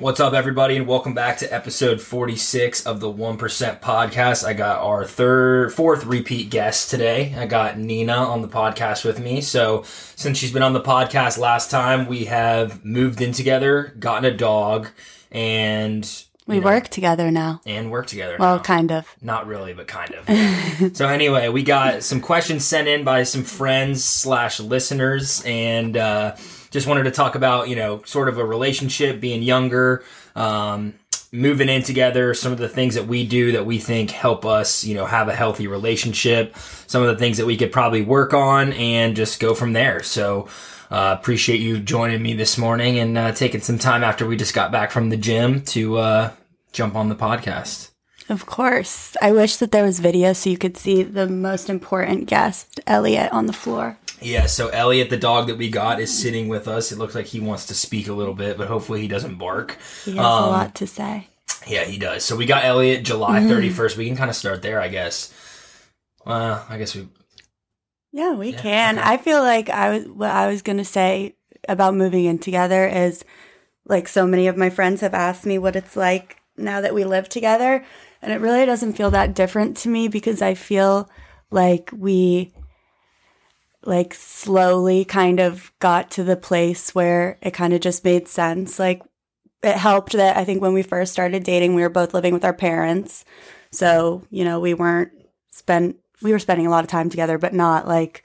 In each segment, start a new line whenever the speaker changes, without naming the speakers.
What's up, everybody, and welcome back to episode 46 of the 1% podcast. I got our third, fourth repeat guest today. I got Nina on the podcast with me. So, since she's been on the podcast last time, we have moved in together, gotten a dog, and
We
you know,
work together now.
and work together.
Well,
now.
kind of.
Not really, but kind of. so anyway, we got some questions sent in by some friends slash listeners, and uh, just wanted to talk about you know sort of a relationship, being younger, um, moving in together, some of the things that we do that we think help us you know have a healthy relationship, some of the things that we could probably work on, and just go from there. So. Uh, appreciate you joining me this morning and uh, taking some time after we just got back from the gym to uh, jump on the podcast.
Of course. I wish that there was video so you could see the most important guest, Elliot, on the floor.
Yeah, so Elliot, the dog that we got, is sitting with us. It looks like he wants to speak a little bit, but hopefully he doesn't bark.
He has
Um,
a lot to say.
Yeah, he does. So we got Elliot July 31st. We can kind of start there, I guess. Uh, I guess we.
Yeah, we
yeah,
can.
okay.
I feel like I was what I was gonna say about moving in together is like so many of my friends have asked me what it's like now that we live together. And it really doesn't feel that different to me because I feel like we like slowly kind of got to the place where it kind of just made sense. Like it helped that I think when we first started dating, we were both living with our parents. So, you know, we weren't spent we were spending a lot of time together, but not like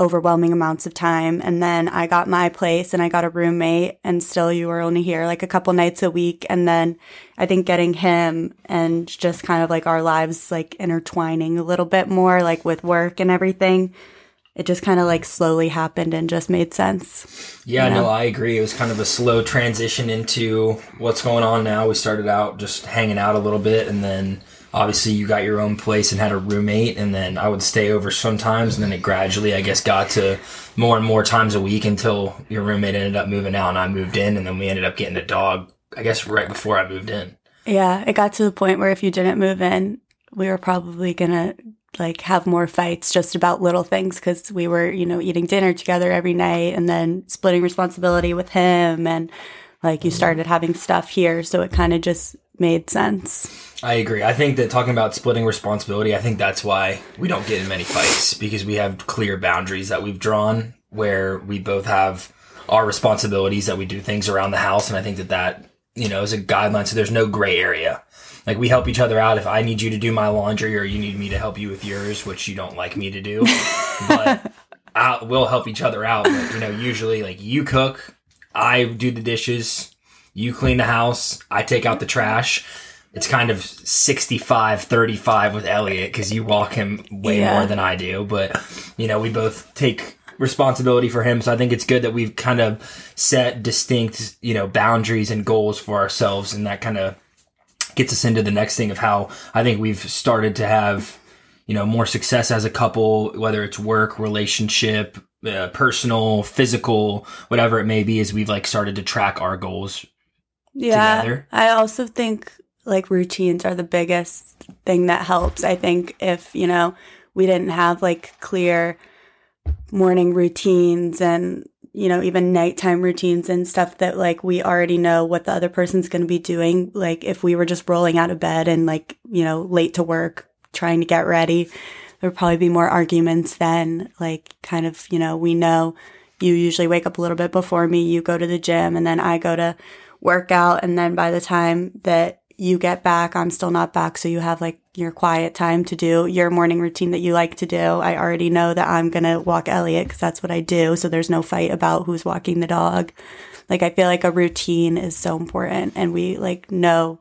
overwhelming amounts of time. And then I got my place and I got a roommate and still you were only here like a couple nights a week. And then I think getting him and just kind of like our lives like intertwining a little bit more, like with work and everything. It just kind of like slowly happened and just made sense.
Yeah,
Yeah.
no, I agree. It was kind of a slow transition into what's going on now. We started out just hanging out a little bit, and then obviously you got your own place and had a roommate, and then I would stay over sometimes, and then it gradually, I guess, got to more and more times a week until your roommate ended up moving out and I moved in, and then we ended up getting a dog, I guess, right before I moved in.
Yeah, it got to the point where if you didn't move in, we were probably gonna like have more fights just about little things because we were, you know, eating dinner together every night and then splitting responsibility with him and like you mm-hmm. started having stuff here, so it kind of just made sense.
I agree. I think that talking about splitting responsibility, I think that's why we don't get in many fights because we have clear boundaries that we've drawn where we both have our responsibilities that we do things around the house. And I think that that, you know, is a guideline. So there's no gray area. Like we help each other out. If I need you to do my laundry or you need me to help you with yours, which you don't like me to do, but I, we'll help each other out. But, you know, usually like you cook, I do the dishes, you clean the house, I take out the trash. It's kind of 65 35 with Elliot because you walk him way
Yeah.
more than I do. But, you know, we both take responsibility for him. So I think it's good that we've kind of set distinct, you know, boundaries and goals for ourselves. And that kind of gets us into the next thing of how I think we've started to have, you know, more success as a couple, whether it's work, relationship, uh, personal, physical, whatever it may be, is we've like started to track our goals.
Yeah.
Together.
I also think like routines are the biggest thing that helps. I think if, you know, we didn't have like clear morning routines and, you know, even nighttime routines and stuff that like we already know what the other person's going to be doing. Like if we were just rolling out of bed and like, you know, late to work, trying to get ready, there would probably be more arguments than like kind of, you know, we know you usually wake up a little bit before me, you go to the gym and then I go to work out and then by the time that you get back, I'm still not back. So you have like your quiet time to do your morning routine that you like to do. I already know that I'm going to walk Elliot because that's what I do. So there's no fight about who's walking the dog. Like I feel like a routine is so important and we like know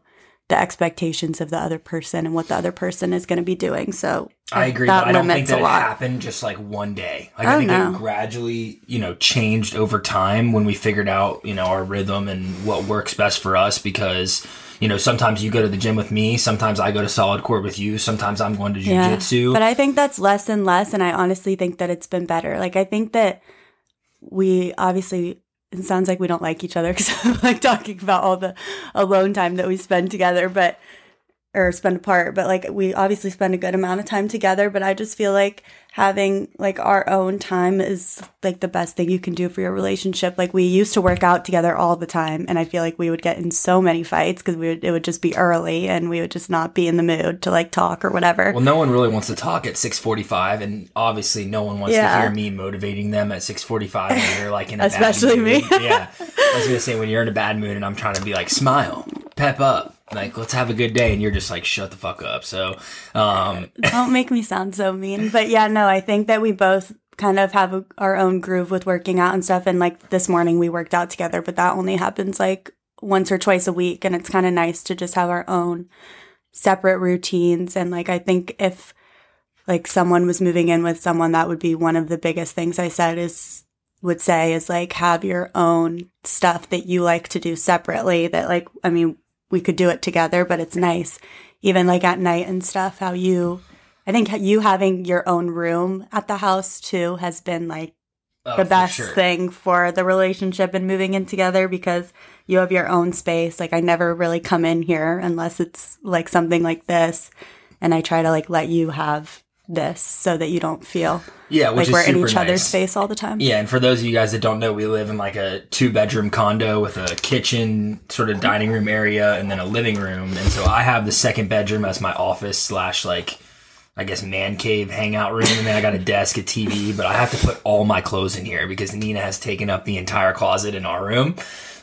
the expectations of the other person and what the other person is going to be doing. So
I agree,
that
but I don't think that it
lot.
happened just like one day. Like
Oh,
I think
no.
it gradually, you know, changed over time when we figured out, you know, our rhythm and what works best for us because, you know, sometimes you go to the gym with me, sometimes I go to solid core with you, sometimes I'm going to jujitsu.
But I think that's less and less. And I honestly think that it's been better. Like, I think that we obviously, it sounds like we don't like each other because I'm like talking about all the alone time that we spend together. But or spend apart, but like we obviously spend a good amount of time together. But I just feel like having like our own time is like the best thing you can do for your relationship. Like we used to work out together all the time, and I feel like we would get in so many fights because we would, it would just be early and we would just not be in the mood to like talk or whatever.
Well, no one really wants to talk at six forty-five, and obviously, no one wants
Yeah.
to hear me motivating them at six forty-five. When you're like in a
Especially me.
yeah, I was gonna say when you're in a bad mood, and I'm trying to be like, smile, pep up, like let's have a good day, and you're just like, shut the fuck up. So, um,
Don't make me sound so mean. But yeah, no, I think that we both kind of have a, our own groove with working out and stuff. And like this morning we worked out together, but that only happens like once or twice a week. And it's kind of nice to just have our own separate routines. And like, I think if like someone was moving in with someone, that would be one of the biggest things I said is, would say is like have your own stuff that you like to do separately that like, I mean, we could do it together, but it's nice even like at night and stuff, how you, I think you having your own room at the house too has been like
oh,
the
for
best
sure.
thing for the relationship and moving in together because you have your own space. Like I never really come in here unless it's like something like this. And I try to like let you have this so that you don't feel
Yeah,
like we're in each other's
nice.
face all the time.
Yeah, and for those of you guys that don't know, we live in like a two bedroom condo with a kitchen, sort of dining room area, and then a living room. And so I have the second bedroom as my office slash like, I guess man cave hangout room, and then I got a desk, a TV. But I have to put all my clothes in here because Nina has taken up the entire closet in our room.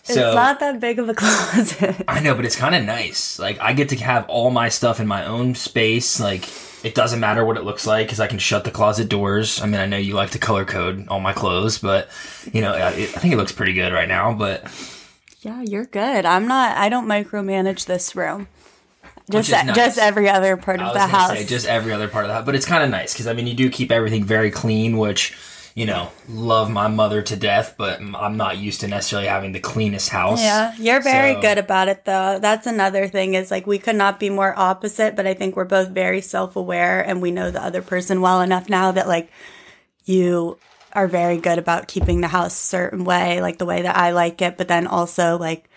So
it's not that big of a closet.
I know, but it's kind of nice. Like I get to have all my stuff in my own space. Like it doesn't matter what it looks like because I can shut the closet doors. I mean, I know you like to color code all my clothes, but you know, I, I think it looks pretty good right now. But
yeah, you're good. I'm not, I don't micromanage this room. Just,
nice.
just every other part
I
of
was
the house.
say just every other part of that. But it's kind of nice because I mean, you do keep everything very clean, which. You know, love my mother to death, but I'm not used to necessarily having the cleanest house.
Yeah, you're very
So-
good about it though. That's another thing is like we could not be more opposite, but I think we're both very self-aware and we know the other person well enough now that like you are very good about keeping the house a certain way, like the way that I like it, but then also like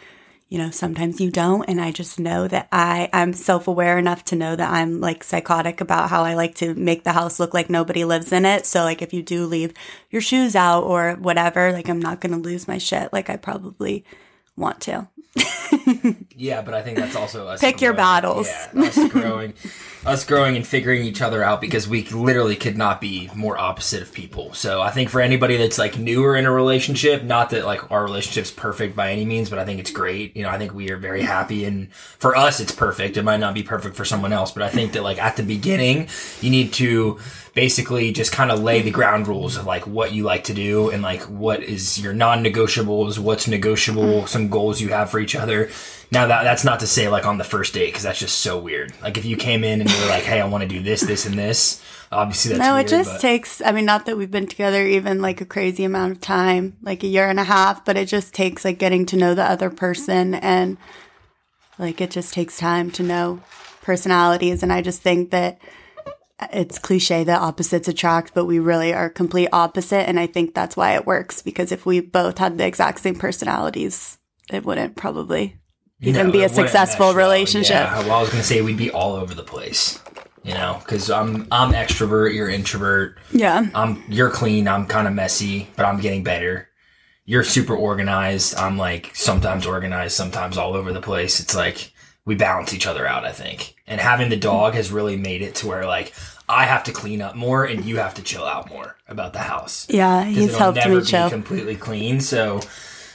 you know, sometimes you don't and I just know that I I'm self-aware enough to know that I'm like psychotic about how I like to make the house look like nobody lives in it. So like if you do leave your shoes out or whatever, like I'm not going to lose my shit like I probably want to.
Yeah, but I think that's also us.
Pick your battles.
Yeah, us growing, us growing and figuring each other out because we literally could not be more opposite of people. So I think for anybody that's like newer in a relationship, not that like our relationship's perfect by any means, but I think it's great. You know, I think we are very happy, and for us, it's perfect. It might not be perfect for someone else, but I think that like at the beginning, you need to basically just kind of lay the ground rules of like what you like to do and like what is your non-negotiables, what's negotiable, mm. some goals you have for each other. Now that that's not to say like on the first date because that's just so weird. Like if you came in and you were like, "Hey, I want to do this, this, and this," obviously that's
no,
weird,
it just
but-
takes, I mean, not that we've been together even like a crazy amount of time, like a year and a half, but it just takes like getting to know the other person and like it just takes time to know personalities. And I just think that it's cliche that opposites attract, but we really are complete opposite. And I think that's why it works because if we both had the exact same personalities, it wouldn't probably even
know,
be a successful relationship.
Yeah, well, I was gonna say we'd be all over the place. You know, because I'm I'm extrovert, you're introvert.
Yeah.
I'm you're clean. I'm kind of messy, but I'm getting better. You're super organized. I'm like sometimes organized, sometimes all over the place. It's like we balance each other out, I think. And having the dog has really made it to where like I have to clean up more and you have to chill out more about the house.
Yeah, He's helped
never
me
be
chill.
completely clean. So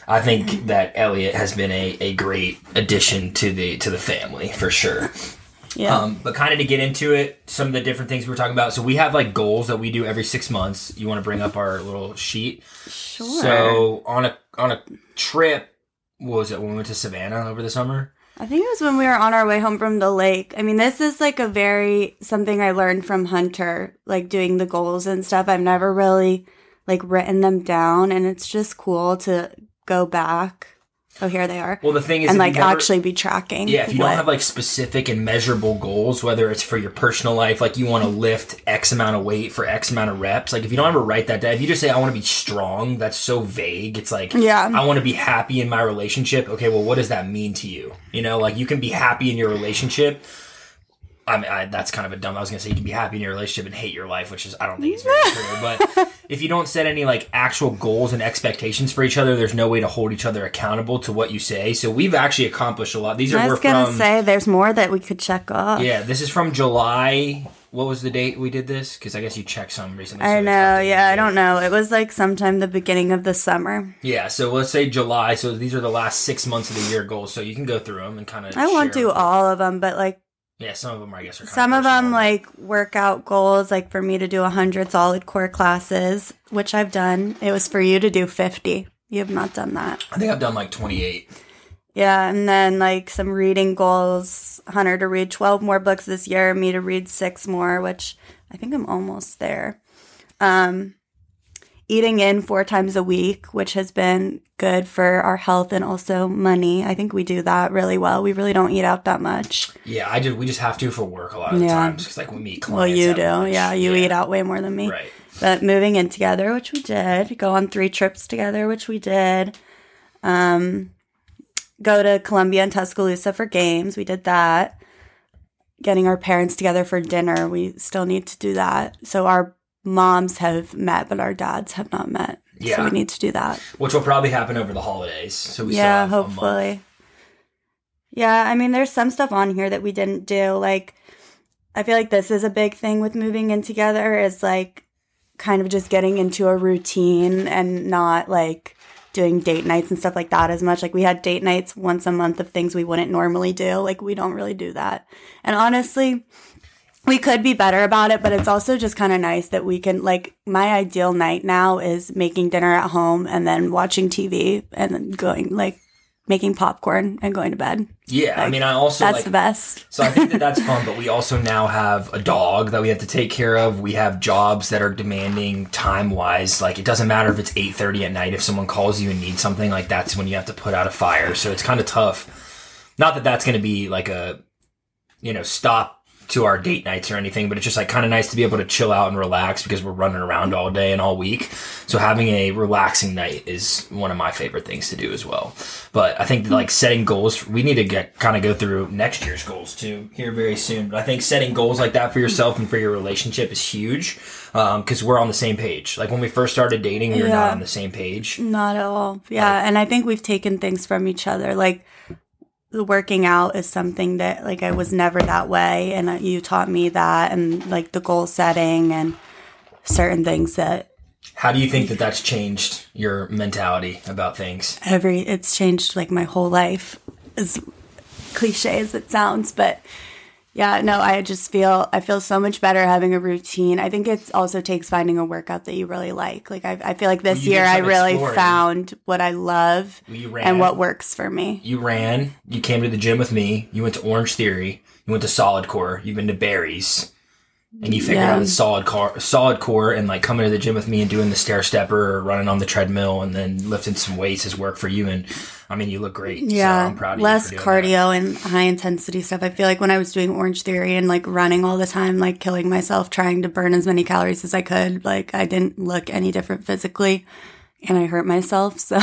I think that Elliot has been a, a great addition to the to the family for sure.
Yeah.
Um, but kind of to get into it, some of the different things we were talking about. So we have like goals that we do every six months. You want to bring up our little sheet?
sure.
So on a on a trip, what was it when we went to Savannah over the summer?
I think it was when we were on our way home from the lake. I mean, this is like a very something I learned from Hunter, like doing the goals and stuff. I've never really like written them down, and it's just cool to go back. Oh, here they are,
Well, the thing is,
and like
never-
actually be tracking.
Yeah, if you
what-
don't have like specific and measurable goals, whether it's for your personal life, like you want to lift X amount of weight for X amount of reps, like if you don't ever write that down, if you just say, I want to be strong, that's so vague. It's like,
Yeah.
I want to be happy in my relationship. Okay, well, what does that mean to you? You know, like you can be happy in your relationship, I mean, I, that's kind of a dumb. I was gonna say you can be happy in your relationship and hate your life, which is I don't think it's very true. But if you don't set any like actual goals and expectations for each other, there's no way to hold each other accountable to what you say. So we've actually accomplished a lot. These are
I
we're
was gonna
from.
say there's more that we could check off.
yeah, this is from July. What was the date we did this? Because I guess you checked some recently. so
I know, yeah, I don't know. It was like sometime the beginning of the summer.
Yeah, so let's say July. So these are the last six months of the year goals. So you can go through them and kind of.
I won't do all of them, but like
Yeah, some of them I guess are.
Some of them like workout goals like for me to do 100 solid core classes which i've done it was for you to do 50 you have not done that
I think I've done like 28.
yeah and then like some reading goals hunter to read 12 more books this year me to read six more which i think i'm almost there um eating in four times a week which has been good for our health and also money i think we do that really well we really don't eat out that much
Yeah, I did. We just have to for work a lot of the
Yeah.
times because like we meet clients.
well you do yeah you eat out way more than me
Right.
but moving in together, which we did, go on three trips together, which we did, um, go to Columbia and Tuscaloosa for games, we did that. Getting our parents together for dinner, we still need to do that. So our moms have met, but our dads have not met.
Yeah.
So we need to do that.
Which will probably happen over the holidays. So we
yeah,
still have a month.
hopefully. Yeah, I mean, there's some stuff on here that we didn't do. Like, I feel like this is a big thing with moving in together is like kind of just getting into a routine and not like doing date nights and stuff like that as much. Like, we had date nights once a month of things we wouldn't normally do. Like, we don't really do that. And honestly, we could be better about it, but it's also just kind of nice that we can like my ideal night now is making dinner at home and then watching TV and then going like making popcorn and going to bed.
Yeah, I mean, I also
That's
like.
the best.
So I think that that's fun, but we also now have a dog that we have to take care of. We have jobs that are demanding time wise. Like it doesn't matter if it's eight thirty at night. If someone calls you and needs something, like that's when you have to put out a fire. So it's kind of tough. Not that that's going to be like a, you know, stop to our date nights or anything, but it's just like kind of nice to be able to chill out and relax because we're running around all day and all week. So having a relaxing night is one of my favorite things to do as well. But I think like setting goals, we need to get kind of go through next year's goals too here very soon. But I think setting goals like that for yourself and for your relationship is huge um, because we're on the same page. Like when we first started dating, we were
Yeah.
not on the same page.
Not at all. Yeah, and I think we've taken things from each other. Like the working out is something that like I was never that way and uh, you taught me that and like the goal setting and certain things that
How do you think that that's changed your mentality about things?
every it's changed like my whole life as cliche as it sounds but yeah no i just feel i feel so much better having a routine i think it also takes finding a workout that you really like like i, I feel like this year i really
exploring.
found what i love
ran
and what works for me
You ran. You came to the gym with me. You went to Orange Theory. You went to Solid Core. You've been to Barry's, and you figure
Yeah.
out the solid core, solid core, and like coming to the gym with me and doing the stair stepper or running on the treadmill and then lifting some weights has worked for you. And I mean, you look great. so
yeah
I'm proud of
less
doing that.
cardio and high intensity stuff i feel like when i was doing orange theory and like running all the time like killing myself trying to burn as many calories as i could like i didn't look any different physically and i hurt myself so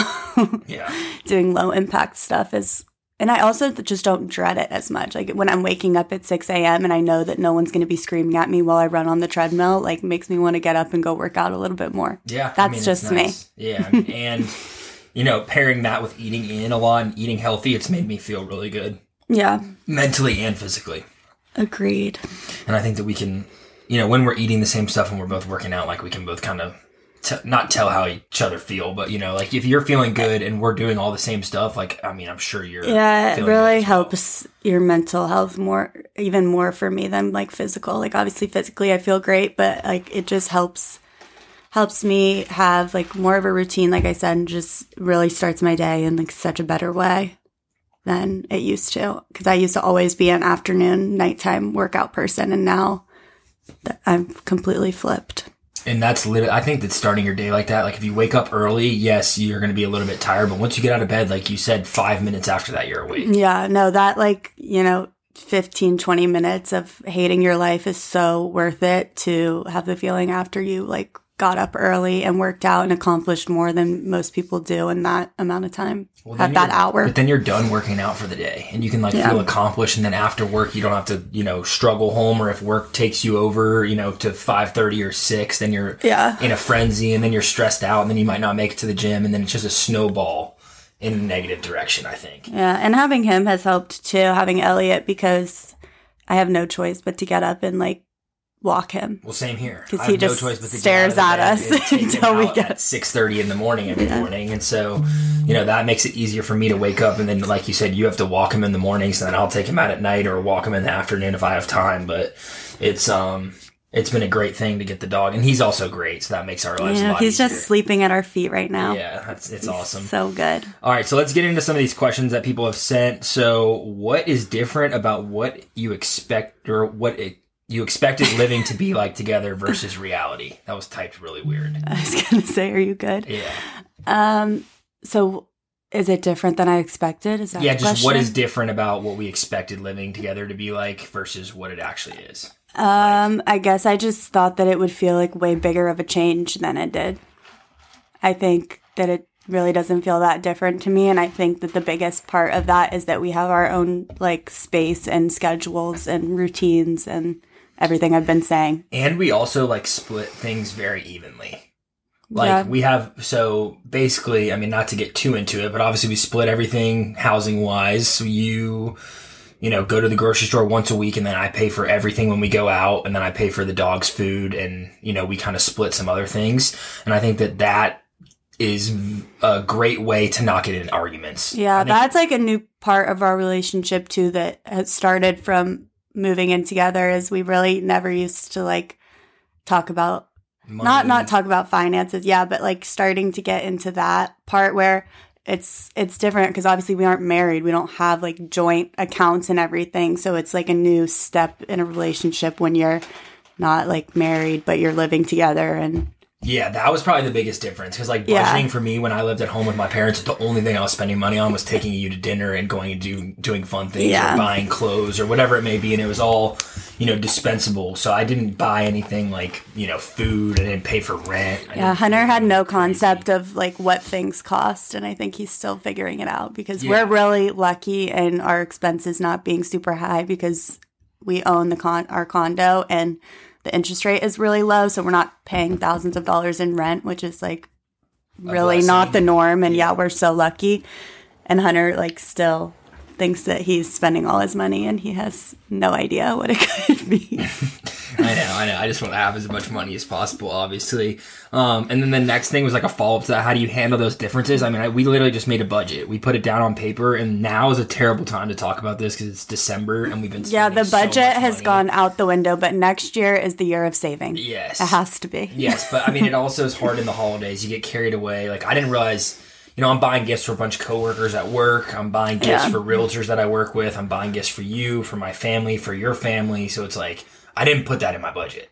Yeah,
doing low impact stuff is and I also just don't dread it as much. Like when I'm waking up at 6 a.m. and I know that no one's going to be screaming at me while I run on the treadmill, like makes me want to get up and go work out a little bit more.
yeah. I
That's
mean, it's
just me.
Yeah, I mean, and you know, pairing that with eating in a lot and eating healthy, it's made me feel really good
Yeah,
mentally and physically.
agreed.
And I think that we can, you know, when we're eating the same stuff and we're both working out, like we can both kind of t- not tell how each other feel, but you know, like if you're feeling good and we're doing all the same stuff, like I mean, I'm sure you're.
Yeah, it really
well.
helps your mental health more, even more for me than like physical. Like obviously physically I feel great, but like it just helps helps me have like more of a routine, like I said, and just really starts my day in like such a better way than it used to. Because I used to always be an afternoon, nighttime workout person, and now I'm completely flipped.
And that's lit. I think that starting your day like that, like if you wake up early, yes, you're going to be a little bit tired, but once you get out of bed, like you said, five minutes after that, you're awake.
Yeah, no, that like, you know, 15, 20 minutes of hating your life is so worth it to have the feeling after you like got up early and worked out and accomplished more than most people do in that amount of time
Well,
at that hour.
But then you're done working out for the day and you can like
Yeah.
feel accomplished and then after work you don't have to, you know, struggle home or if work takes you over, you know, to 5:30 or 6, then you're
Yeah.
in a frenzy and then you're stressed out and then you might not make it to the gym and then it's just a snowball in a negative direction, I think.
Yeah, and having him has helped too, having Elliot because I have no choice but to get up and like walk him.
Well, same here. Because
he
no
just
to
stares at
of the bed
us
and take him
until we get-
six thirty in the morning every morning, and so you know that makes it easier for me to wake up. And then, like you said, you have to walk him in the mornings, and then I'll take him out at night or walk him in the afternoon if I have time. But it's um it's been a great thing to get the dog, and he's also great, so that makes our lives
Yeah, he's
easier.
just sleeping at our feet right now.
yeah, that's it's awesome.
So good.
All right, so let's get into some of these questions that people have sent. So, what is different about what you expect or what it, you expected living to be like together versus reality? That was typed really weird.
I was gonna say, are you good?
Yeah.
Um, so is it different than I expected? Is that
Yeah, just what is different about what we expected living together to be like versus what it actually is?
Um, I guess I just thought that it would feel like way bigger of a change than it did. I think that it really doesn't feel that different to me and I think that the biggest part of that is that we have our own like space and schedules and routines and everything I've been saying.
And we also like split things very evenly. Like
Yeah.
we have so basically, I mean not to get too into it, but obviously we split everything housing wise. So you you know, go to the grocery store once a week and then I pay for everything when we go out and then I pay for the dog's food and you know, we kind of split some other things. And I think that that is a great way to not get in arguments.
Yeah, that's like a new part of our relationship too that has started from moving in together is we really never used to like talk about—not—not talk about finances yeah but like starting to get into that part where it's it's different because obviously we aren't married. We don't have like joint accounts and everything. So it's like a new step in a relationship when you're not like married but you're living together and
Yeah, that was probably the biggest difference because like
Yeah.
budgeting for me when I lived at home with my parents, the only thing I was spending money on was taking you to dinner and going and do doing fun things
Yeah.
or buying clothes or whatever it may be, and it was all you know dispensable. So I didn't buy anything like you know food. I didn't pay for rent. I
yeah hunter had no concept of like what things cost and i think he's still figuring it out because
Yeah.
we're really lucky in our expenses not being super high because we own the con our condo and the interest rate is really low so we're not paying mm-hmm. thousands of dollars in rent which is like really not the norm and yeah we're so lucky. And hunter like still thinks that he's spending all his money and he has no idea what it could be
I know, I know. I just want to have as much money as possible, obviously. Um, and then the next thing was like a follow up to that. How do you handle those differences? I mean, I, we literally just made a budget. We put it down on paper, and now is a terrible time to talk about this because it's December and we've been
yeah the
so
budget
much
has
money.
gone out the window but next year is the year of saving
Yes,
it has to be
yes, but I mean, it also is hard in the holidays. You get carried away. Like I didn't realize. You know, I'm buying gifts for a bunch of coworkers at work. I'm buying gifts
Yeah.
for realtors that I work with. I'm buying gifts for you, for my family, for your family. So it's like I didn't put that in my budget.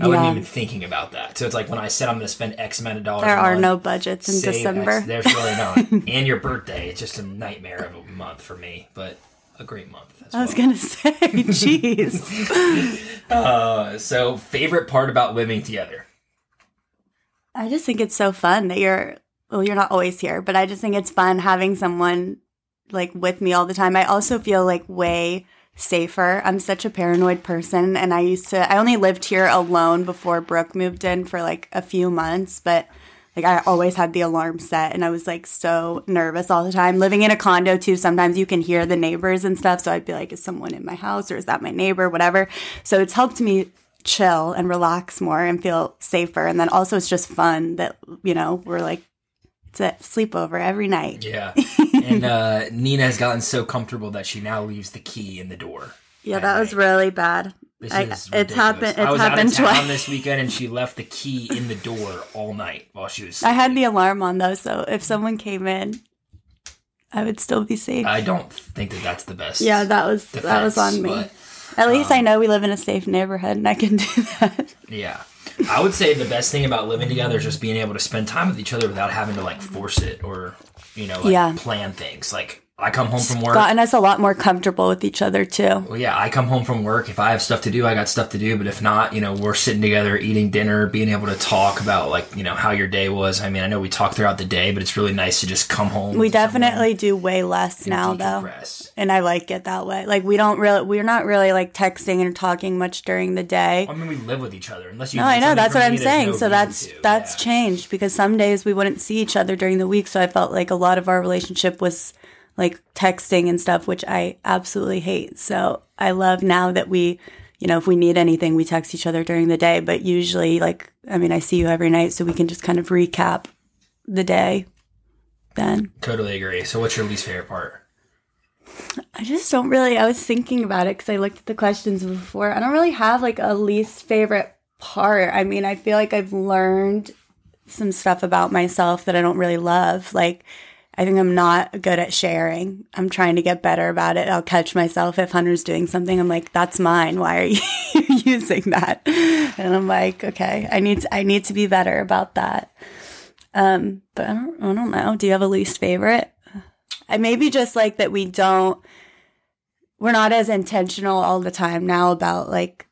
I wasn't even thinking about that. So it's like when I said I'm going to spend X amount of dollars.
There are
month,
no budgets in December.
X- there's really not. and your birthday, it's just a nightmare of a month for me, but a great month.
I was
well.
gonna say, jeez.
Uh, so favorite part about living together.
I just think it's so fun that you're. Well, you're not always here, but I just think it's fun having someone like with me all the time. I also feel like way safer. I'm such a paranoid person, and I used to. I only lived here alone before Brooke moved in for like a few months, but. Like I always had the alarm set and I was like so nervous all the time. Living in a condo too, sometimes you can hear the neighbors and stuff. So I'd be like, is someone in my house or is that my neighbor? Whatever. So it's helped me chill and relax more and feel safer. And then also it's just fun that, you know, we're like, it's a sleepover every night.
Yeah. and uh, Nina has gotten so comfortable that she now leaves the key in the door.
Yeah,
at
that was really bad.
This
I-
is
it's happened-
I
it's
was
happened
out of town
twice.
this weekend, and she left the key in the door all night while she was.
I had the alarm on though, so if someone came in, I would still be safe.
I don't think that that's the best.
yeah, that was that was on me.
but,
At least
um,
I know we live in a safe neighborhood and I can do that.
Yeah. I would say the best thing about living together is just being able to spend time with each other without having to like force it or, you know, like
Yeah.
plan things. Like I come home from work.
Gotten us a lot more comfortable with each other too.
Well, yeah, I come home from work. If I have stuff to do, I got stuff to do. But if not, you know, we're sitting together, eating dinner, being able to talk about like, you know, how your day was. I mean, I know we talk throughout the day, but it's really nice to just come home.
We definitely do way less now though. And I like it that way. Like we don't really we're not really like texting and talking much during the day.
I mean, we live with each other. Unless you
No, I know. That's what I'm saying.
no
so that's
to.
that's
Yeah.
changed because some days we wouldn't see each other during the week. So I felt like a lot of our relationship was like texting and stuff, which I absolutely hate. So I love now that we, you know, if we need anything, we text each other during the day. But usually, like, I mean, I see you every night, so we can just kind of recap the day. Then
Totally agree. So, what's your least favorite part?
I just don't really. I was thinking about it because I looked at the questions before. I don't really have like a least favorite part. I mean, I feel like I've learned some stuff about myself that I don't really love. Like, I think I'm not good at sharing. I'm trying to get better about it. I'll catch myself if Hunter's doing something. I'm like, "That's mine. Why are you using that?" And I'm like, "Okay, I need to, I need to be better about that." Um, but I don't I don't know. Do you have a least favorite? I maybe just like that we don't we're not as intentional all the time now about like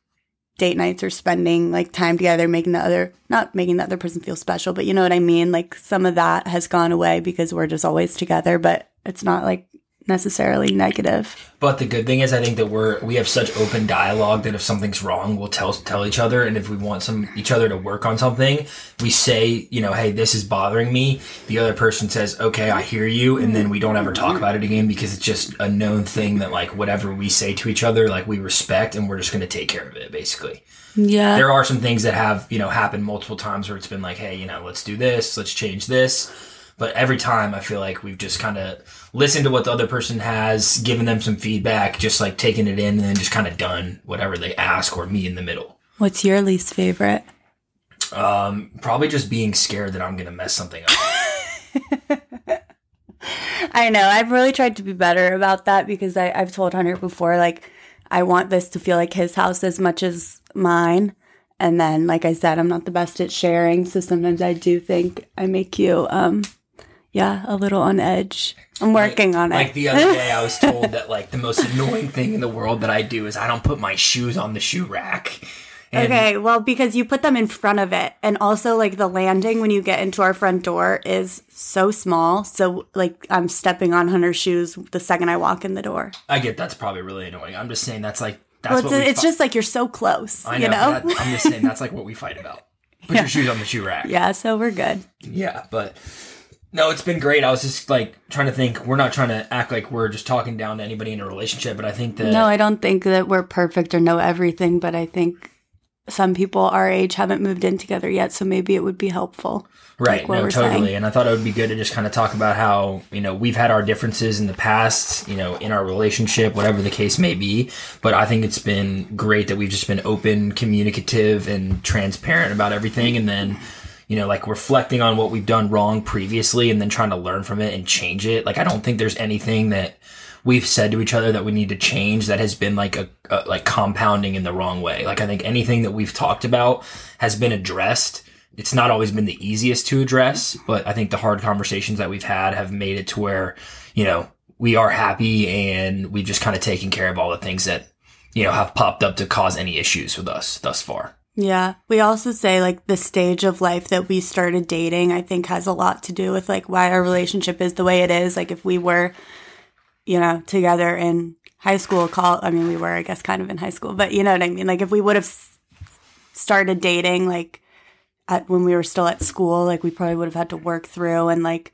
date nights or spending like time together making the other not making the other person feel special but you know what i mean? Like some of that has gone away because we're just always together but it's not like necessarily negative.
But the good thing is, I think that we're we have such open dialogue that if something's wrong, we'll tell tell each other, and if we want some each other to work on something, we say, you know, hey, this is bothering me. The other person says, okay, I hear you, and then we don't ever talk about it again because it's just a known thing that like whatever we say to each other, like we respect, and we're just going to take care of it, basically.
yeah.
There are some things that have you know happened multiple times where it's been like hey you know let's do this let's change this. But every time i feel like we've just kind of listened to what the other person has given them some feedback just like taking it in and then just kind of done whatever they ask or me in the middle
what's your least favorite
um probably just being scared that i'm gonna mess something up
I know. I've really tried to be better about that because I, I've told Hunter before, like, I want this to feel like his house as much as mine. And then, like I said, I'm not the best at sharing. So sometimes I do think I make you, um, yeah, a little on edge. I'm working on it.
like the other day i was told that like the most annoying thing in the world that i do is i don't put my shoes on the shoe rack and
Okay, well, because you put them in front of it. And also, like, the landing when you get into our front door is so small. So, like, I'm stepping on Hunter's shoes the second I walk in the door.
i get that's probably really annoying i'm just saying that's like that's
Well,
what
it's,
we
it's
fi-
just like you're so close,
I know.
you know?
that- I'm just saying that's like what we fight about. Put your shoes on the shoe rack.
yeah, so we're good.
Yeah, but no, it's been great. I was just like trying to think. We're not trying to act like we're just talking down to anybody in a relationship, but I think that
No, I don't think that we're perfect or know everything, but I think some people our age haven't moved in together yet, so maybe it would be helpful.
right,
like
no, totally.
saying.
And I thought it would be good to just kind of talk about how you know we've had our differences in the past, you know, in our relationship, whatever the case may be. But I think it's been great that we've just been open, communicative, and transparent about everything, and then. You know, like reflecting on what we've done wrong previously and then trying to learn from it and change it. Like, I don't think there's anything that we've said to each other that we need to change that has been like a, a like compounding in the wrong way. Like I think anything that we've talked about has been addressed. It's not always been the easiest to address, but I think the hard conversations that we've had have made it to where, you know, we are happy and we've just kind of taken care of all the things that, you know, have popped up to cause any issues with us thus far.
Yeah. We also say like the stage of life that we started dating, I think has a lot to do with like why our relationship is the way it is. Like if we were, you know, together in high school, call, I mean, we were, I guess, kind of in high school, but you know what I mean? Like if we would have started dating like at, when we were still at school, like we probably would have had to work through and like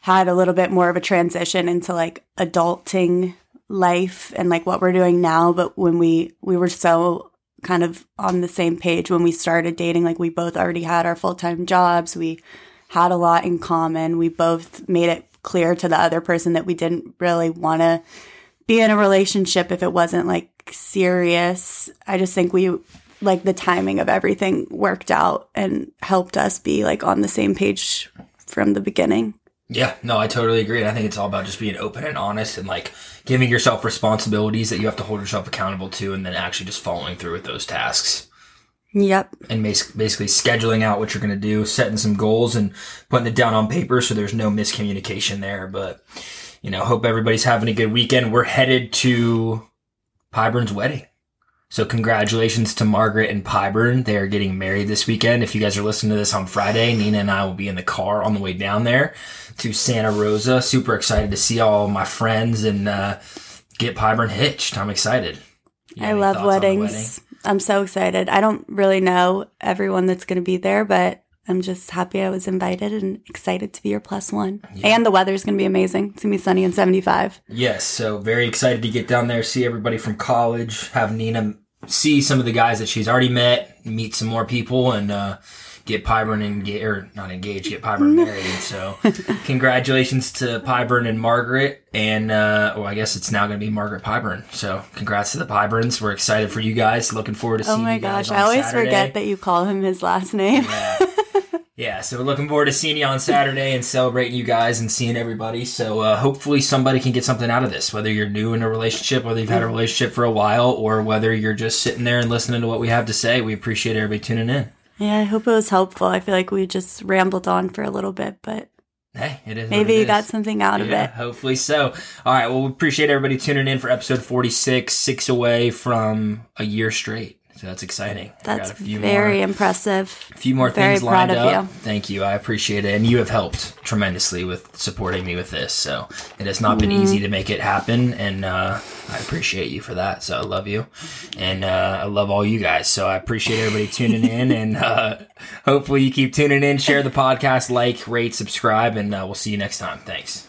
had a little bit more of a transition into like adulting life and like what we're doing now. But when we, we were so kind of on the same page when we started dating. Like we both already had our full time jobs. We had a lot in common. We both made it clear to the other person that we didn't really want to be in a relationship if it wasn't like serious. I just think we like the timing of everything worked out and helped us be like on the same page from the beginning.
Yeah, no, I totally agree. And I think it's all about just being open and honest and like giving yourself responsibilities that you have to hold yourself accountable to and then actually just following through with those tasks.
Yep.
and bas- basically scheduling out what you're going to do, setting some goals and putting it down on paper so there's no miscommunication there. But you know, hope everybody's having a good weekend. We're headed to Pyburn's wedding. So congratulations to Margaret and Pyburn. They are getting married this weekend. If you guys are listening to this on Friday, Nina and I will be in the car on the way down there to Santa Rosa. Super excited to see all my friends and uh, get Pyburn hitched. I'm excited.
I love weddings. Wedding? I'm so excited. I don't really know everyone that's going to be there, but I'm just happy I was invited and excited to be your plus one. Yeah. And the weather's going to be amazing. It's going to be sunny and 75.
Yes. So very excited to get down there, see everybody from college, have Nina see some of the guys that she's already met, meet some more people, and uh, get Pyburn and get or not engaged, get Pyburn married. So, congratulations to Pyburn and Margaret. And, uh, well, I guess it's now going to be Margaret Pyburn. So, congrats to the Pyburns. We're excited for you guys. Looking forward to oh seeing you guys. Oh my gosh. I
always
Saturday.
forget that you call him his last name.
Yeah. Yeah, so we're looking forward to seeing you on Saturday and celebrating you guys and seeing everybody. So uh, hopefully somebody can get something out of this, whether you're new in a relationship, whether you've had a relationship for a while, or whether you're just sitting there and listening to what we have to say. We appreciate everybody tuning in.
Yeah, I hope it was helpful. I feel like we just rambled on for a little bit, but
Hey, it is.
Maybe
it
you
is.
got something out
yeah,
of it.
Hopefully so. All right. Well, we appreciate everybody tuning in for episode 46, six away from a year straight. So that's exciting.
That's very
more,
impressive.
A few more very things lined up. You. Thank you. I appreciate it. And you have helped tremendously with supporting me with this. So it has not mm-hmm. been easy to make it happen. And uh, I appreciate you for that. So I love you. And uh, I love all you guys. So I appreciate everybody tuning in. And uh, hopefully you keep tuning in, share the podcast, like, rate, subscribe, and uh, we'll see you next time. Thanks.